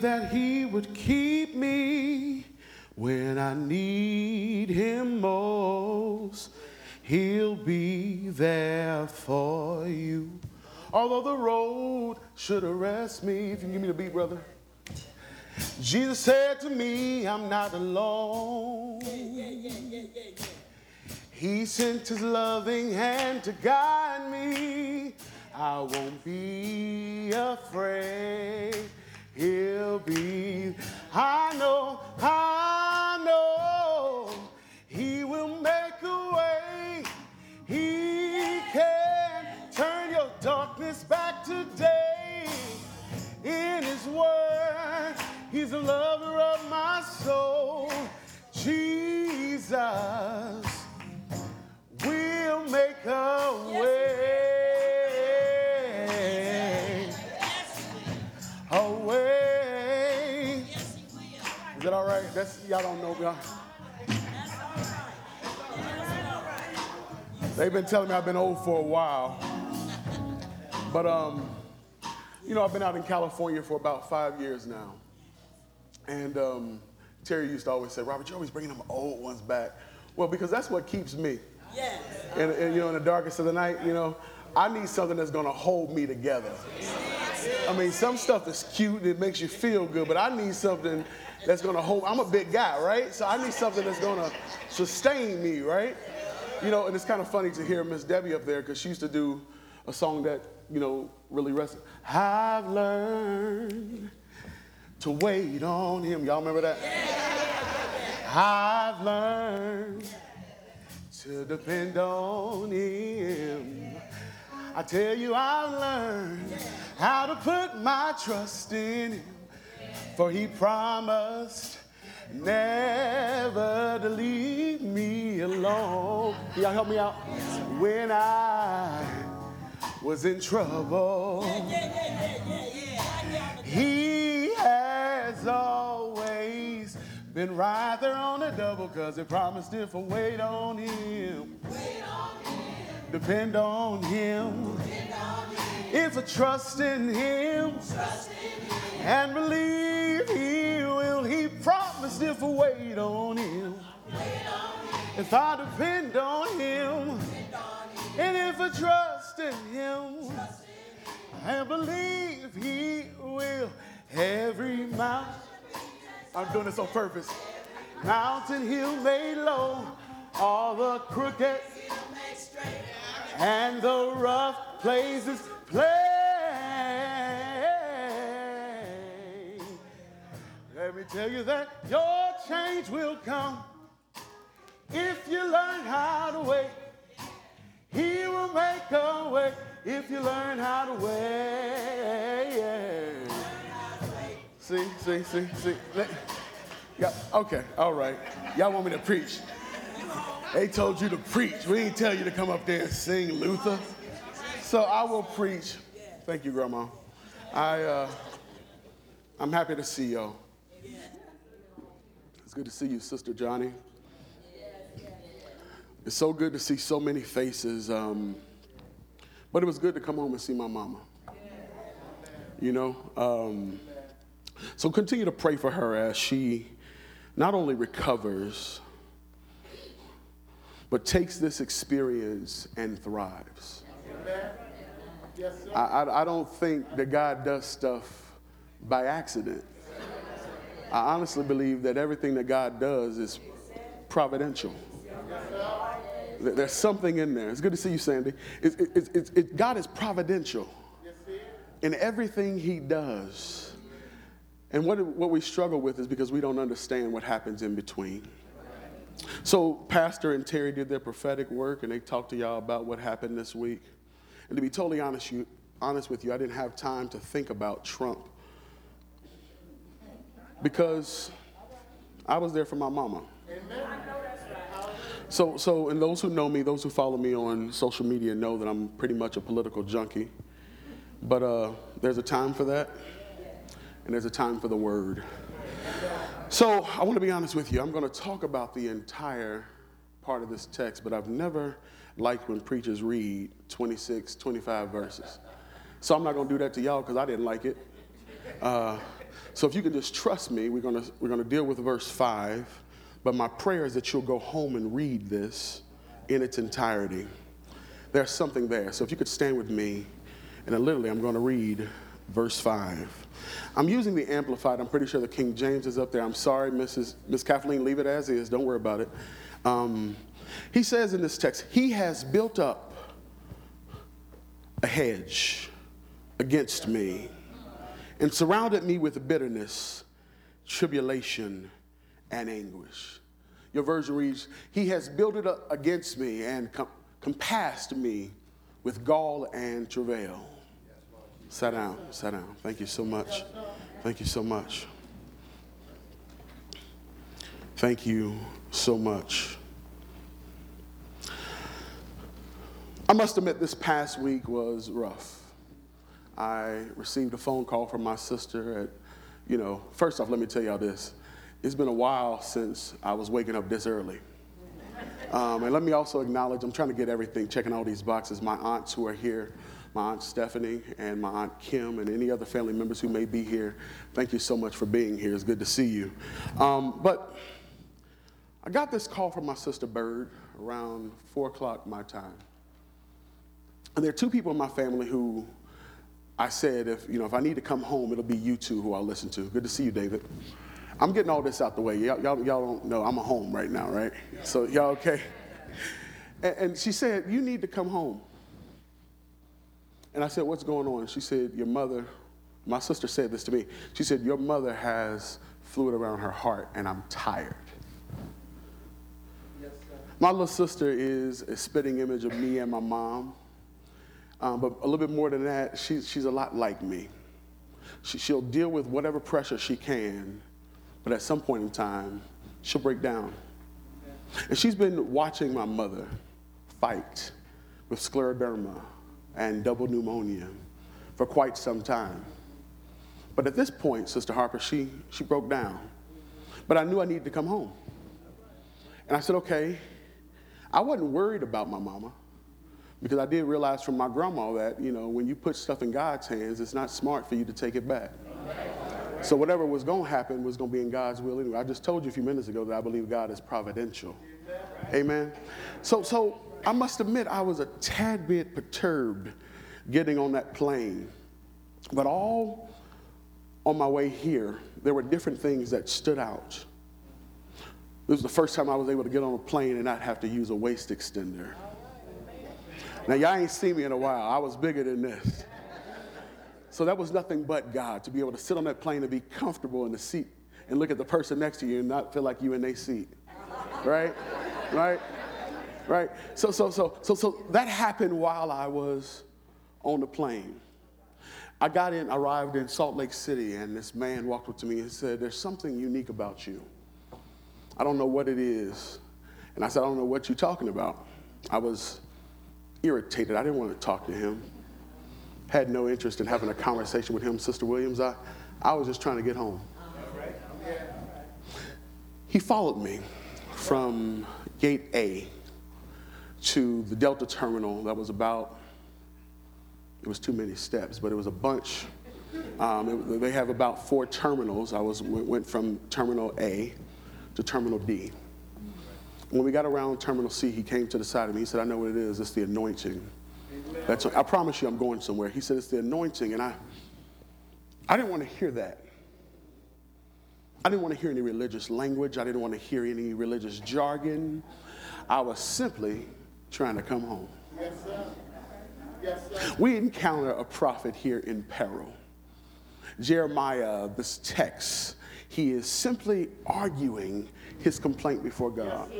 that he would keep me when I need him most. He'll be there for you. Although the road should arrest me, if you can give me the beat, brother. Jesus said to me, I'm not alone. He sent his loving hand to guide me. I won't be afraid. He'll be, I know, I know, He will make a way. He can turn your darkness back today. In His Word, He's the lover of my soul. Jesus will make a way. Right? That's y'all don't know, y'all. They've been telling me I've been old for a while. But um, you know, I've been out in California for about five years now. And um, Terry used to always say, Robert, you're always bringing them old ones back. Well, because that's what keeps me. Yes. And, and, you know, in the darkest of the night, you know, I need something that's gonna hold me together. I mean, some stuff is cute and it makes you feel good, but I need something that's gonna hold. I'm a big guy, right? So I need something that's gonna sustain me, right? You know, and it's kind of funny to hear Miss Debbie up there because she used to do a song that, you know, really rests. I've learned to wait on him. Y'all remember that? I've learned to depend on him. I tell you, I've learned how to put my trust in him. For he promised never to leave me alone. Y'all help me out? When I was in trouble, he has always been right there on the double because he promised if I wait on him, depend on him. If I trust in him and believe he will, he promised if I wait on him. If I depend on him and if I trust in him and believe he will, every mountain. I'm doing this on purpose. Mountain hill made low, all the crooked and the rough places plain. Let me tell you that your change will come if you learn how to wait. He will make a way if you learn how to wait. See, see, see, see. Yeah, okay, all right. Y'all want me to preach? They told you to preach. We didn't tell you to come up there and sing Luther. So I will preach. Thank you, Grandma. I, uh, I'm happy to see y'all. It's good to see you, Sister Johnny. It's so good to see so many faces. Um, but it was good to come home and see my mama. You know? Um, so continue to pray for her as she not only recovers, but takes this experience and thrives. I, I, I don't think that God does stuff by accident. I honestly believe that everything that God does is providential. There's something in there. It's good to see you, Sandy. It, God is providential in everything He does. And what, what we struggle with is because we don't understand what happens in between. So, Pastor and Terry did their prophetic work, and they talked to y'all about what happened this week. And to be totally honest, you, honest with you, I didn't have time to think about Trump because I was there for my mama. So, so, and those who know me, those who follow me on social media know that I'm pretty much a political junkie. But uh, there's a time for that, and there's a time for the word. So, I want to be honest with you. I'm going to talk about the entire part of this text, but I've never liked when preachers read 26, 25 verses. So, I'm not going to do that to y'all because I didn't like it. Uh, So if you can just trust me, we're going to we're to deal with verse 5, but my prayer is that you'll go home and read this in its entirety. There's something there. So if you could stand with me, and then literally I'm going to read verse 5. I'm using the Amplified. I'm pretty sure the King James is up there. I'm sorry, Mrs. Miss Kathleen, leave it as is. Don't worry about it. Um, he says in this text, He has built up a hedge against me and surrounded me with bitterness, tribulation, and anguish. Your version reads, He has built it up against me and com- compassed me with gall and travail. Sit down, sit down. Thank you so much. Thank you so much. Thank you so much. I must admit, this past week was rough. I received a phone call from my sister at, you know, first off, let me tell y'all this. It's been a while since I was waking up this early. Um, and let me also acknowledge, I'm trying to get everything, checking all these boxes. My aunts who are here my Aunt Stephanie and my Aunt Kim and any other family members who may be here. Thank you so much for being here. It's good to see you. Um, but I got this call from my sister Bird around 4 o'clock my time. And there are two people in my family who I said, if, you know, if I need to come home, it'll be you two who I'll listen to. Good to see you, David. I'm getting all this out the way. Y'all, y'all, y'all don't know I'm a home right now, right? So y'all okay? And, and she said, you need to come home. And I said, What's going on? She said, Your mother, my sister said this to me. She said, Your mother has fluid around her heart, and I'm tired. Yes, my little sister is a spitting image of me and my mom. Um, but a little bit more than that, she's, she's a lot like me. She, she'll deal with whatever pressure she can, but at some point in time, she'll break down. And she's been watching my mother fight with scleroderma and double pneumonia for quite some time. But at this point, Sister Harper, she, she broke down. But I knew I needed to come home. And I said, okay. I wasn't worried about my mama because I did realize from my grandma that, you know, when you put stuff in God's hands, it's not smart for you to take it back. So whatever was going to happen was going to be in God's will anyway. I just told you a few minutes ago that I believe God is providential. Amen. So, so I must admit, I was a tad bit perturbed getting on that plane. But all on my way here, there were different things that stood out. This was the first time I was able to get on a plane and not have to use a waist extender. Now, y'all ain't seen me in a while. I was bigger than this. So that was nothing but God to be able to sit on that plane and be comfortable in the seat and look at the person next to you and not feel like you in their seat. Right? Right? Right? So, so, so, so, so that happened while I was on the plane. I got in, arrived in Salt Lake City, and this man walked up to me and said, There's something unique about you. I don't know what it is. And I said, I don't know what you're talking about. I was irritated. I didn't want to talk to him. Had no interest in having a conversation with him, Sister Williams. I, I was just trying to get home. He followed me from gate A to the Delta terminal that was about, it was too many steps, but it was a bunch. Um, it, they have about four terminals. I was, went from terminal A to terminal D. When we got around terminal C, he came to the side of me. He said, I know what it is. It's the anointing. That's, I promise you I'm going somewhere. He said, It's the anointing. And I, I didn't want to hear that. I didn't want to hear any religious language. I didn't want to hear any religious jargon. I was simply trying to come home. Yes, sir. Yes, sir. We encounter a prophet here in peril. Jeremiah, this text, he is simply arguing his complaint before God.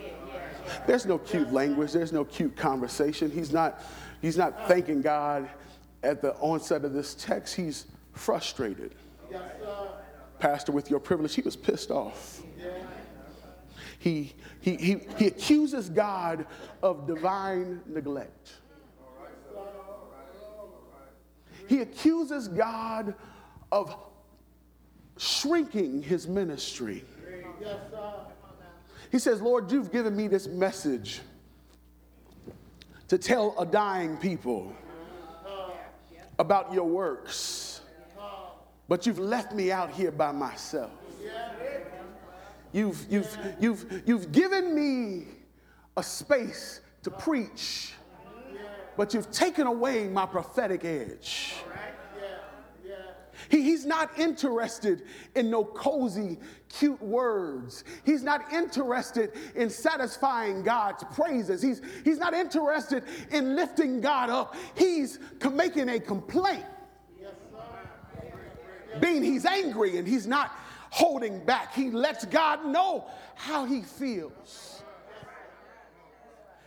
There's no cute language, there's no cute conversation. He's not, he's not thanking God at the onset of this text. He's frustrated. Pastor, with your privilege, he was pissed off. He, he, he, he accuses God of divine neglect. He accuses God of shrinking his ministry. He says, Lord, you've given me this message to tell a dying people about your works but you've left me out here by myself. You've, you've, you've, you've given me a space to preach, but you've taken away my prophetic edge. He, he's not interested in no cozy, cute words. He's not interested in satisfying God's praises. He's, he's not interested in lifting God up. He's making a complaint. Being he's angry and he's not holding back. He lets God know how he feels.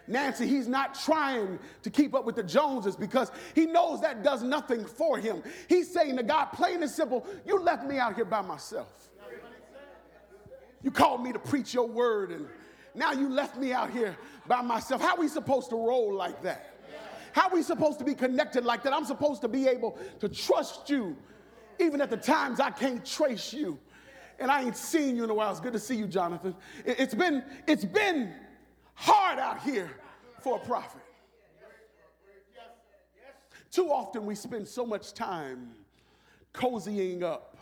Nancy, he's not trying to keep up with the Joneses because he knows that does nothing for him. He's saying to God, plain and simple, you left me out here by myself. You called me to preach your word, and now you left me out here by myself. How are we supposed to roll like that? How are we supposed to be connected like that? I'm supposed to be able to trust you even at the times I can't trace you and I ain't seen you in a while. It's good to see you, Jonathan. It's been, it's been hard out here for a prophet. Too often we spend so much time cozying up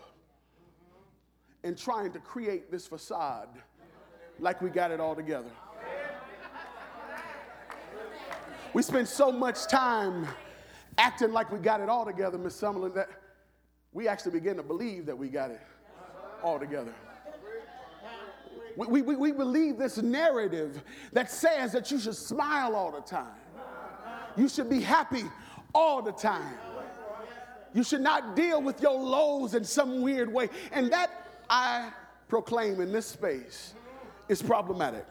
and trying to create this facade like we got it all together. We spend so much time acting like we got it all together, Miss Summerlin, that we actually begin to believe that we got it altogether. We, we, we believe this narrative that says that you should smile all the time. You should be happy all the time. You should not deal with your lows in some weird way. And that I proclaim in this space is problematic.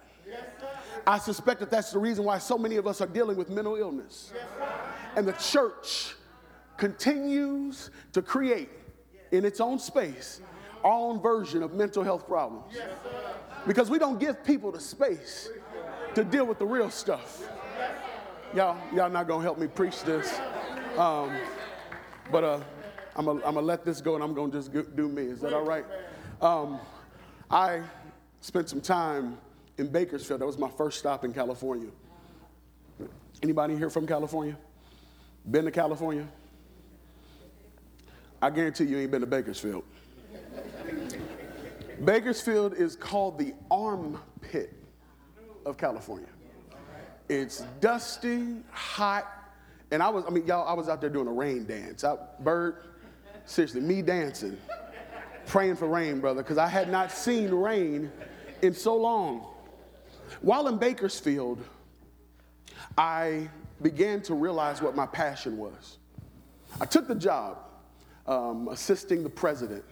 I suspect that that's the reason why so many of us are dealing with mental illness. And the church continues to create in its own space own version of mental health problems. Because we don't give people the space to deal with the real stuff. Y'all, y'all not gonna help me preach this. Um, but uh, I'm gonna let this go and I'm gonna just do me. Is that all right? Um, I spent some time in Bakersfield. That was my first stop in California. Anybody here from California? Been to California? I guarantee you ain't been to Bakersfield. Bakersfield is called the armpit of California. It's dusty, hot, and I was, I mean, y'all, I was out there doing a rain dance. I, Bird, seriously, me dancing, praying for rain, brother, because I had not seen rain in so long. While in Bakersfield, I began to realize what my passion was. I took the job um, assisting the president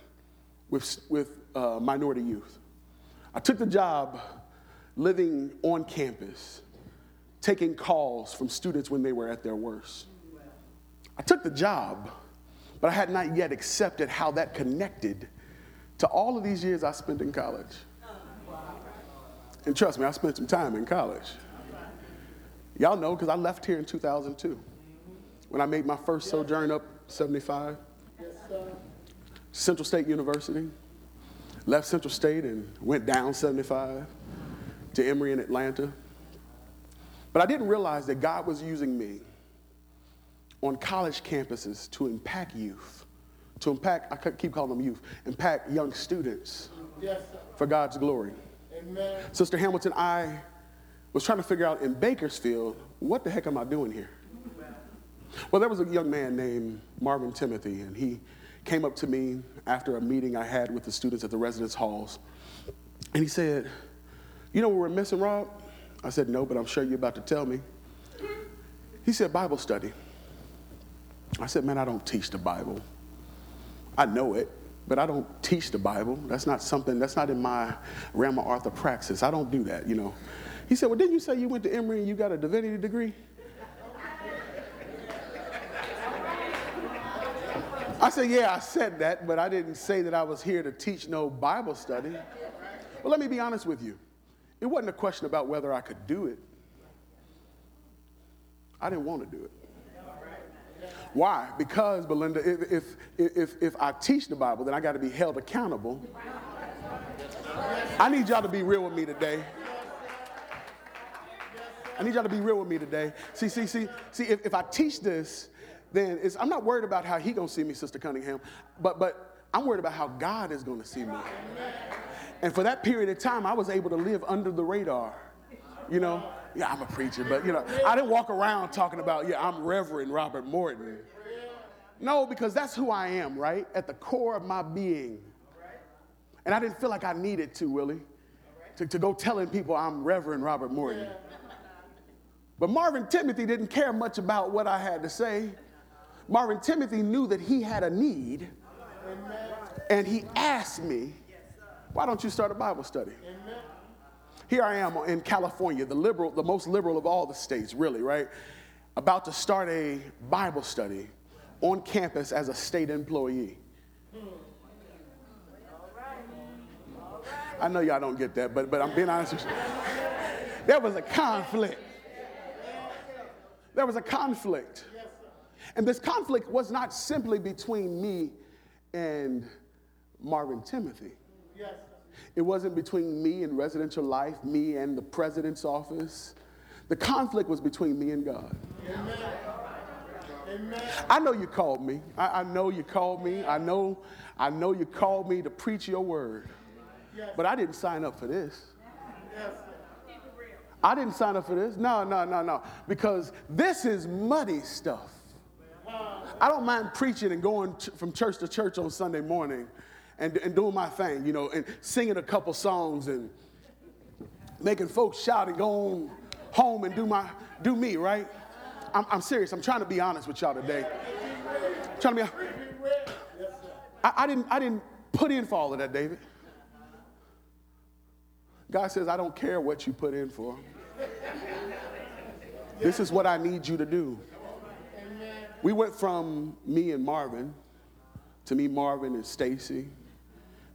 with, with uh, minority youth. I took the job living on campus, taking calls from students when they were at their worst. I took the job, but I had not yet accepted how that connected to all of these years I spent in college. And trust me, I spent some time in college. Y'all know because I left here in 2002 when I made my first sojourn up 75. Central State University. Left Central State and went down 75 to Emory in Atlanta. But I didn't realize that God was using me on college campuses to impact youth, to impact, I keep calling them youth, impact young students yes, for God's glory. Amen. Sister Hamilton, I was trying to figure out in Bakersfield, what the heck am I doing here? Well, there was a young man named Marvin Timothy, and he came up to me after a meeting I had with the students at the residence halls, and he said, You know what we're missing, Rob? I said, No, but I'm sure you're about to tell me. He said, Bible study. I said, Man, I don't teach the Bible. I know it, but I don't teach the Bible. That's not something, that's not in my realm of orthopraxis. I don't do that, you know. He said, Well, didn't you say you went to Emory and you got a divinity degree? I said, Yeah, I said that, but I didn't say that I was here to teach no Bible study. But let me be honest with you. It wasn't a question about whether I could do it. I didn't want to do it. Why? Because, Belinda, if, if, if, if I teach the Bible, then I got to be held accountable. I need y'all to be real with me today. I need y'all to be real with me today. See, see, see, see, if, if I teach this, then I'm not worried about how he gonna see me, Sister Cunningham, but but I'm worried about how God is to see me. And for that period of time, I was able to live under the radar. You know, yeah, I'm a preacher, but you know, I didn't walk around talking about, yeah, I'm Reverend Robert Morton. No, because that's who I am, right? At the core of my being. And I didn't feel like I needed to, Willie, to, to go telling people I'm Reverend Robert Morton. But Marvin Timothy didn't care much about what I had to say. Marvin Timothy knew that he had a need, and he asked me, Why don't you start a Bible study? Here I am in California, the liberal, the most liberal of all the states, really, right? About to start a Bible study on campus as a state employee. I know y'all don't get that, but, but I'm being honest with you. There was a conflict. There was a conflict. And this conflict was not simply between me and Marvin Timothy. Yes. It wasn't between me and residential life, me and the president's office. The conflict was between me and God. Amen. Amen. I know you called me. I, I, know you called me. I know, I know you called me to preach your word. Yes. But I didn't sign up for this. Yes. I didn't sign up for this. No, no, no, no. Because this is muddy stuff. I don't mind preaching and going from church to church on Sunday morning and, and doing my thing, you know, and singing a couple songs and making folks shout and go on home and do my do me, right? I'm, I'm serious. I'm trying to be honest with y'all today. I'm trying to be. I, I didn't. I didn't put in for all of that, David. God says, I don't care what you put in for. This is what I need you to do. We went from me and Marvin to me, Marvin, and Stacy.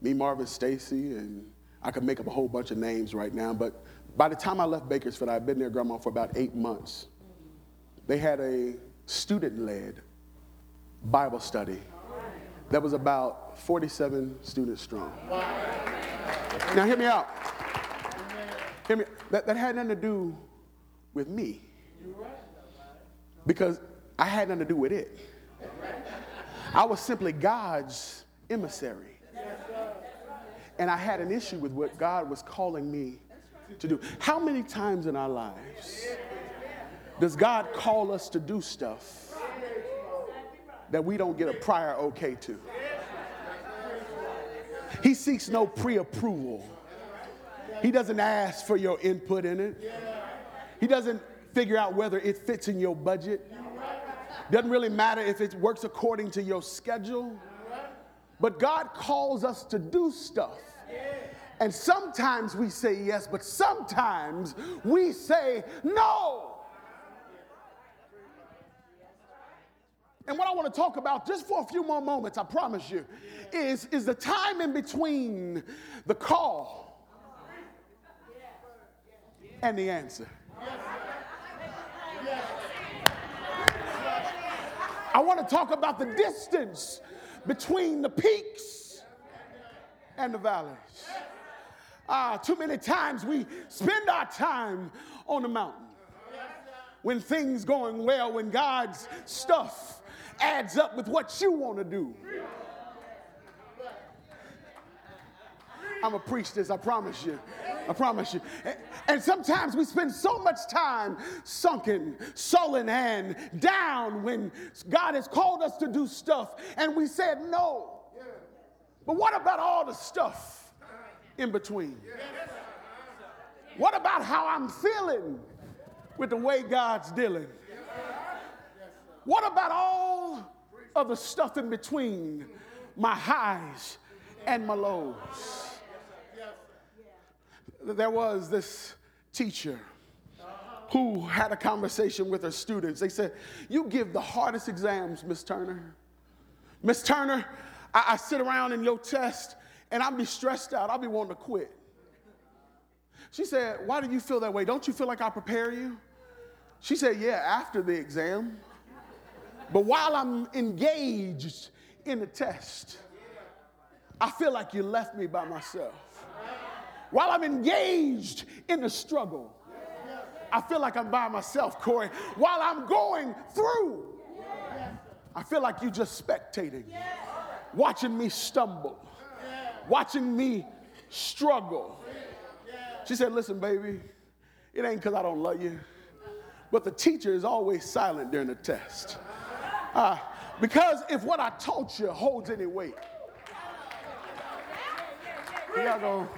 Me, Marvin, Stacy, and I could make up a whole bunch of names right now, but by the time I left Bakersfield, I'd been there, Grandma, for about eight months. They had a student led Bible study that was about 47 students strong. Now, hear me out. Hear me. That, that had nothing to do with me. Because I had nothing to do with it. I was simply God's emissary. And I had an issue with what God was calling me to do. How many times in our lives does God call us to do stuff that we don't get a prior okay to? He seeks no pre approval. He doesn't ask for your input in it. He doesn't figure out whether it fits in your budget. Doesn't really matter if it works according to your schedule. But God calls us to do stuff. And sometimes we say yes, but sometimes we say no. And what I want to talk about just for a few more moments, I promise you, is, is the time in between the call and the answer. I want to talk about the distance between the peaks and the valleys. Ah, too many times we spend our time on the mountain when things going well, when God's stuff adds up with what you want to do. I'm going to preach this, I promise you. I promise you. And sometimes we spend so much time sunken, sullen, and down when God has called us to do stuff and we said no. But what about all the stuff in between? What about how I'm feeling with the way God's dealing? What about all of the stuff in between my highs and my lows? There was this teacher who had a conversation with her students. They said, You give the hardest exams, Miss Turner. Miss Turner, I, I sit around in your test and I'll be stressed out. I'll be wanting to quit. She said, Why do you feel that way? Don't you feel like I prepare you? She said, Yeah, after the exam. But while I'm engaged in the test, I feel like you left me by myself. While I'm engaged in the struggle, I feel like I'm by myself, Corey. While I'm going through, I feel like you're just spectating. watching me stumble, watching me struggle. She said, Listen, baby, it ain't because I don't love you, but the teacher is always silent during the test. Uh, because if what I taught you holds any weight, y'all gonna,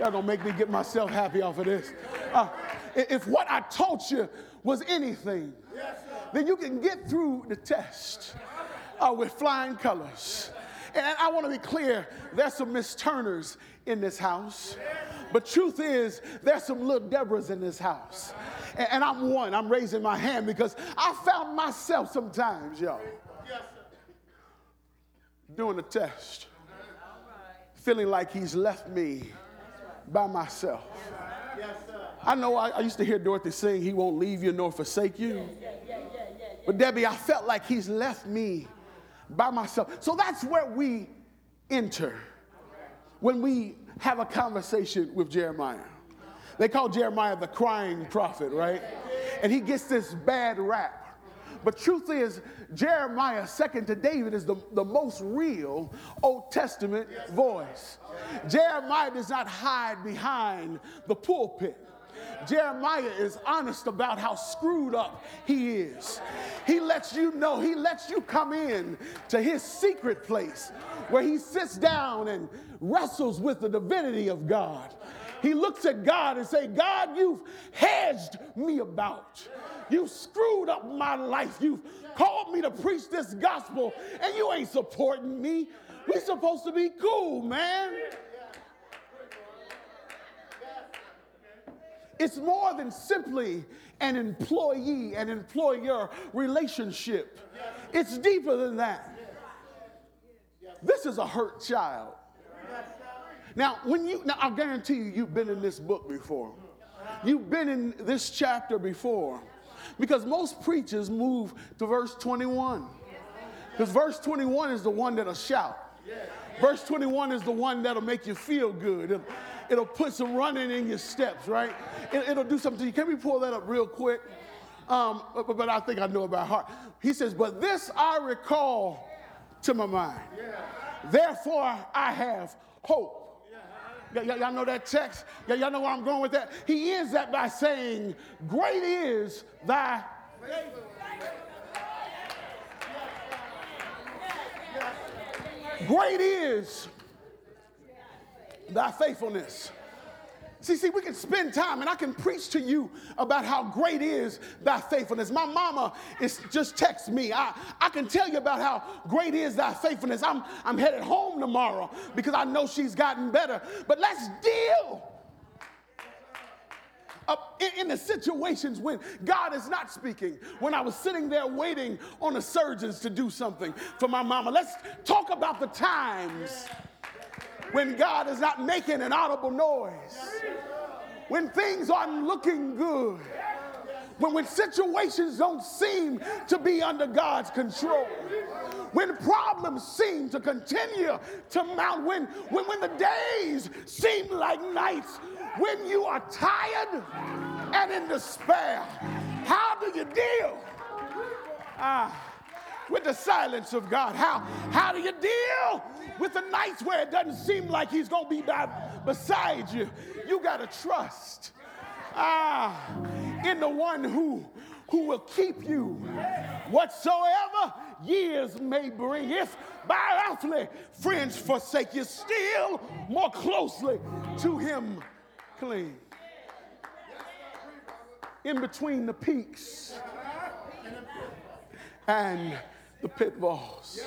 y'all gonna make me get myself happy off of this. Uh, if what I taught you was anything, then you can get through the test uh, with flying colors. And I want to be clear there's some Miss Turners in this house. But truth is, there's some little Deborahs in this house. And, and I'm one. I'm raising my hand because I found myself sometimes, y'all, doing a test, feeling like he's left me by myself. I know I, I, used to hear Dorothy sing, He won't leave you nor forsake you. But Debbie, I felt like He's left me by myself. So that's where we enter when we have a conversation with Jeremiah. They call Jeremiah the crying prophet, right? And he gets this bad rap. But truth is, Jeremiah, second to David, is the, the most real Old Testament voice. Jeremiah does not hide behind the pulpit. Jeremiah is honest about how screwed up he is. He lets you know, he lets you come in to his secret place where he sits down and wrestles with the divinity of God. He looks at God and say, God, you've hedged me about. You've screwed up my life. You've called me to preach this gospel and you ain't supporting me. We're supposed to be cool, man. It's more than simply an employee and employer relationship. It's deeper than that. This is a hurt child. Now, when you now I guarantee you you've been in this book before. You've been in this chapter before. Because most preachers move to verse 21. Because verse 21 is the one that'll shout. Verse 21 is the one that'll make you feel good. It'll, it'll put some running in your steps, right? It, will do something to you. Can we pull that up real quick? Um, but, but, I think I know about heart. He says, But this I recall to my mind. Therefore I have hope. Y'all know that text? Y'all know where I'm going with that? He ends that by saying, Great is thy. Great is thy faithfulness. See, see, we can spend time and I can preach to you about how great is thy faithfulness. My mama is just text me. I, I can tell you about how great is thy faithfulness. I'm, I'm headed home tomorrow because I know she's gotten better. But let's deal in, in, the situations when God is not speaking, when I was sitting there waiting on the surgeons to do something for my mama. Let's talk about the times when God is not making an audible noise, when things aren't looking good, when, when situations don't seem to be under God's control, when problems seem to continue to mount, when, when, when the days seem like nights, when you are tired and in despair, how do you deal? Ah with the silence of God? How, how do you deal with the nights where it doesn't seem like He's going to be by, beside you? You got to trust ah, in the one who, who will keep you whatsoever years may bring. If by earthly friends forsake you, still more closely to Him cling. In between the peaks and the pitfalls.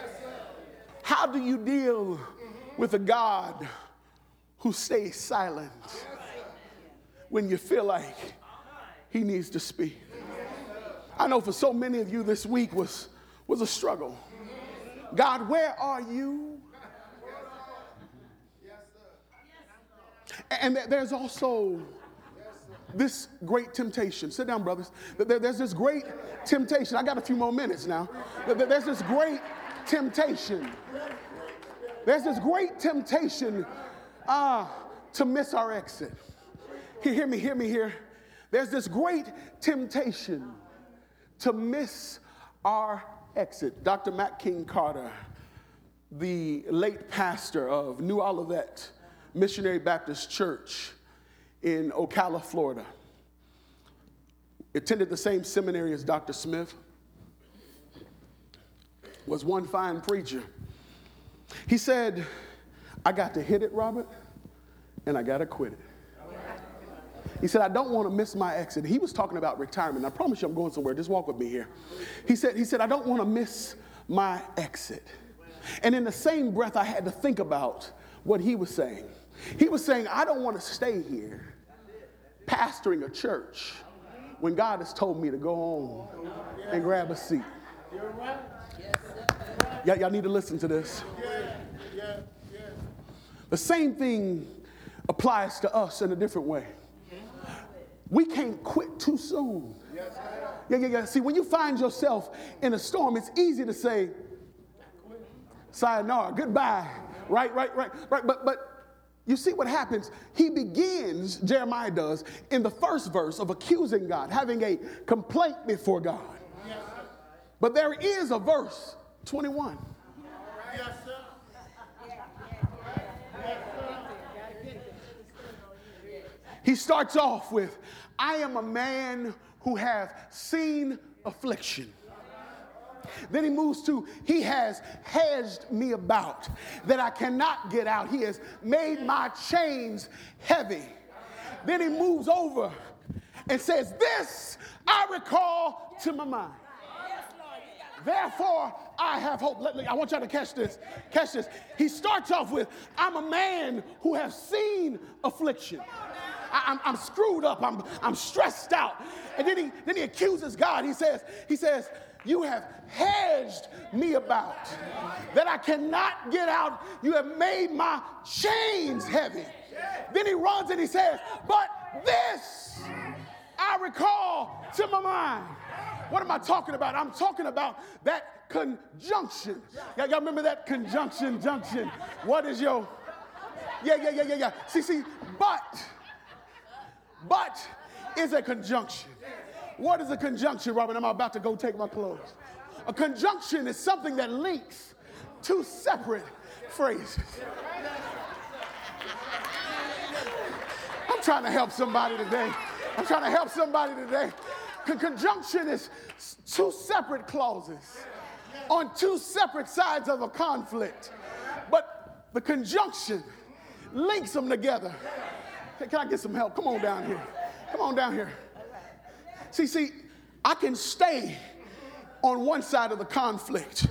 How do you deal with a God who stays silent when you feel like he needs to speak? I know for so many of you this week was, was a struggle. God, where are you? And there's also this great temptation. Sit down, brothers. There's this great temptation. I got a few more minutes now. There's this great temptation. There's this great temptation uh, to miss our exit. Hear me, hear me here. There's this great temptation to miss our exit. Dr. Matt King Carter the late pastor of New Olivet Missionary Baptist Church in Ocala, Florida. Attended the same seminary as Dr. Smith. Was one fine preacher. He said, I got to hit it, Robert, and I got to quit it. He said, I don't want to miss my exit. He was talking about retirement. I promise you I'm going somewhere. Just walk with me here. He said, he said I don't want to miss my exit. And in the same breath, I had to think about what he was saying. He was saying, I don't want to stay here pastoring a church when God has told me to go on and grab a seat. Y'all, y'all need to listen to this. The same thing applies to us in a different way. We can't quit too soon. Yeah, yeah, yeah. See, when you find yourself in a storm, it's easy to say, sayonara, goodbye. Right, right, right, right. But but you see what happens? He begins, Jeremiah does, in the first verse of accusing God, having a complaint before God. But there is a verse, 21. He starts off with, I am a man who have seen affliction. Then he moves to, He has hedged me about that I cannot get out. He has made my chains heavy. Then he moves over and says, This I recall to my mind. Therefore, I have hope. Let, I want y'all to catch this. Catch this. He starts off with, I'm a man who has seen affliction. I, am screwed up. I'm, I'm stressed out. And then he, then he accuses God. He says, he says, you have hedged me about, that I cannot get out. You have made my chains heavy. Then he runs and he says, But this I recall to my mind. What am I talking about? I'm talking about that conjunction. Y'all, y'all remember that conjunction, junction? What is your. Yeah, yeah, yeah, yeah, yeah. See, see, but, but is a conjunction. What is a conjunction, Robin? I'm about to go take my clothes. A conjunction is something that links two separate phrases. I'm trying to help somebody today. I'm trying to help somebody today. Con- conjunction is two separate clauses on two separate sides of a conflict. But the conjunction links them together. Hey, can I get some help? Come on down here. Come on down here. See, see, I can stay on one side of the conflict,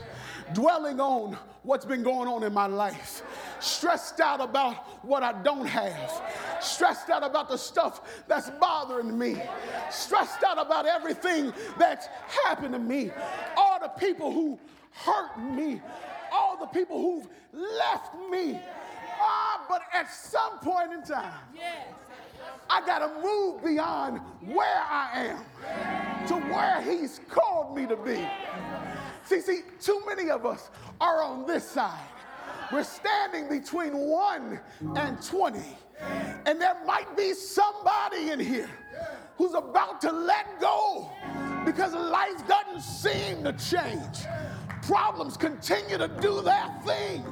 dwelling on what's been going on in my life, stressed out about what I don't have, stressed out about the stuff that's bothering me, stressed out about everything that's happened to me, all the people who hurt me, all the people who've left me. Ah, but at some point in time. I got to move beyond where I am to where He's called me to be. See, see, too many of us are on this side. We're standing between 1 and 20. And there might be somebody in here who's about to let go because life doesn't seem to change. Problems continue to do their thing.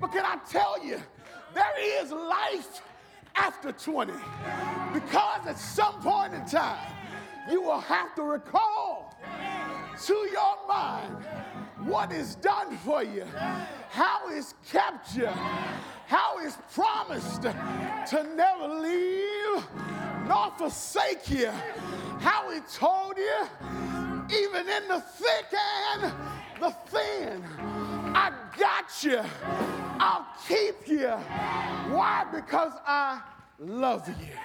But can I tell you, there is life after 20. Because at some point in time, you will have to recall to your mind what is done for you, how is kept you, how is promised to never leave nor forsake you, how he told you, even in the thick and the thin, I got you. I'll keep you. Why? Because I love you.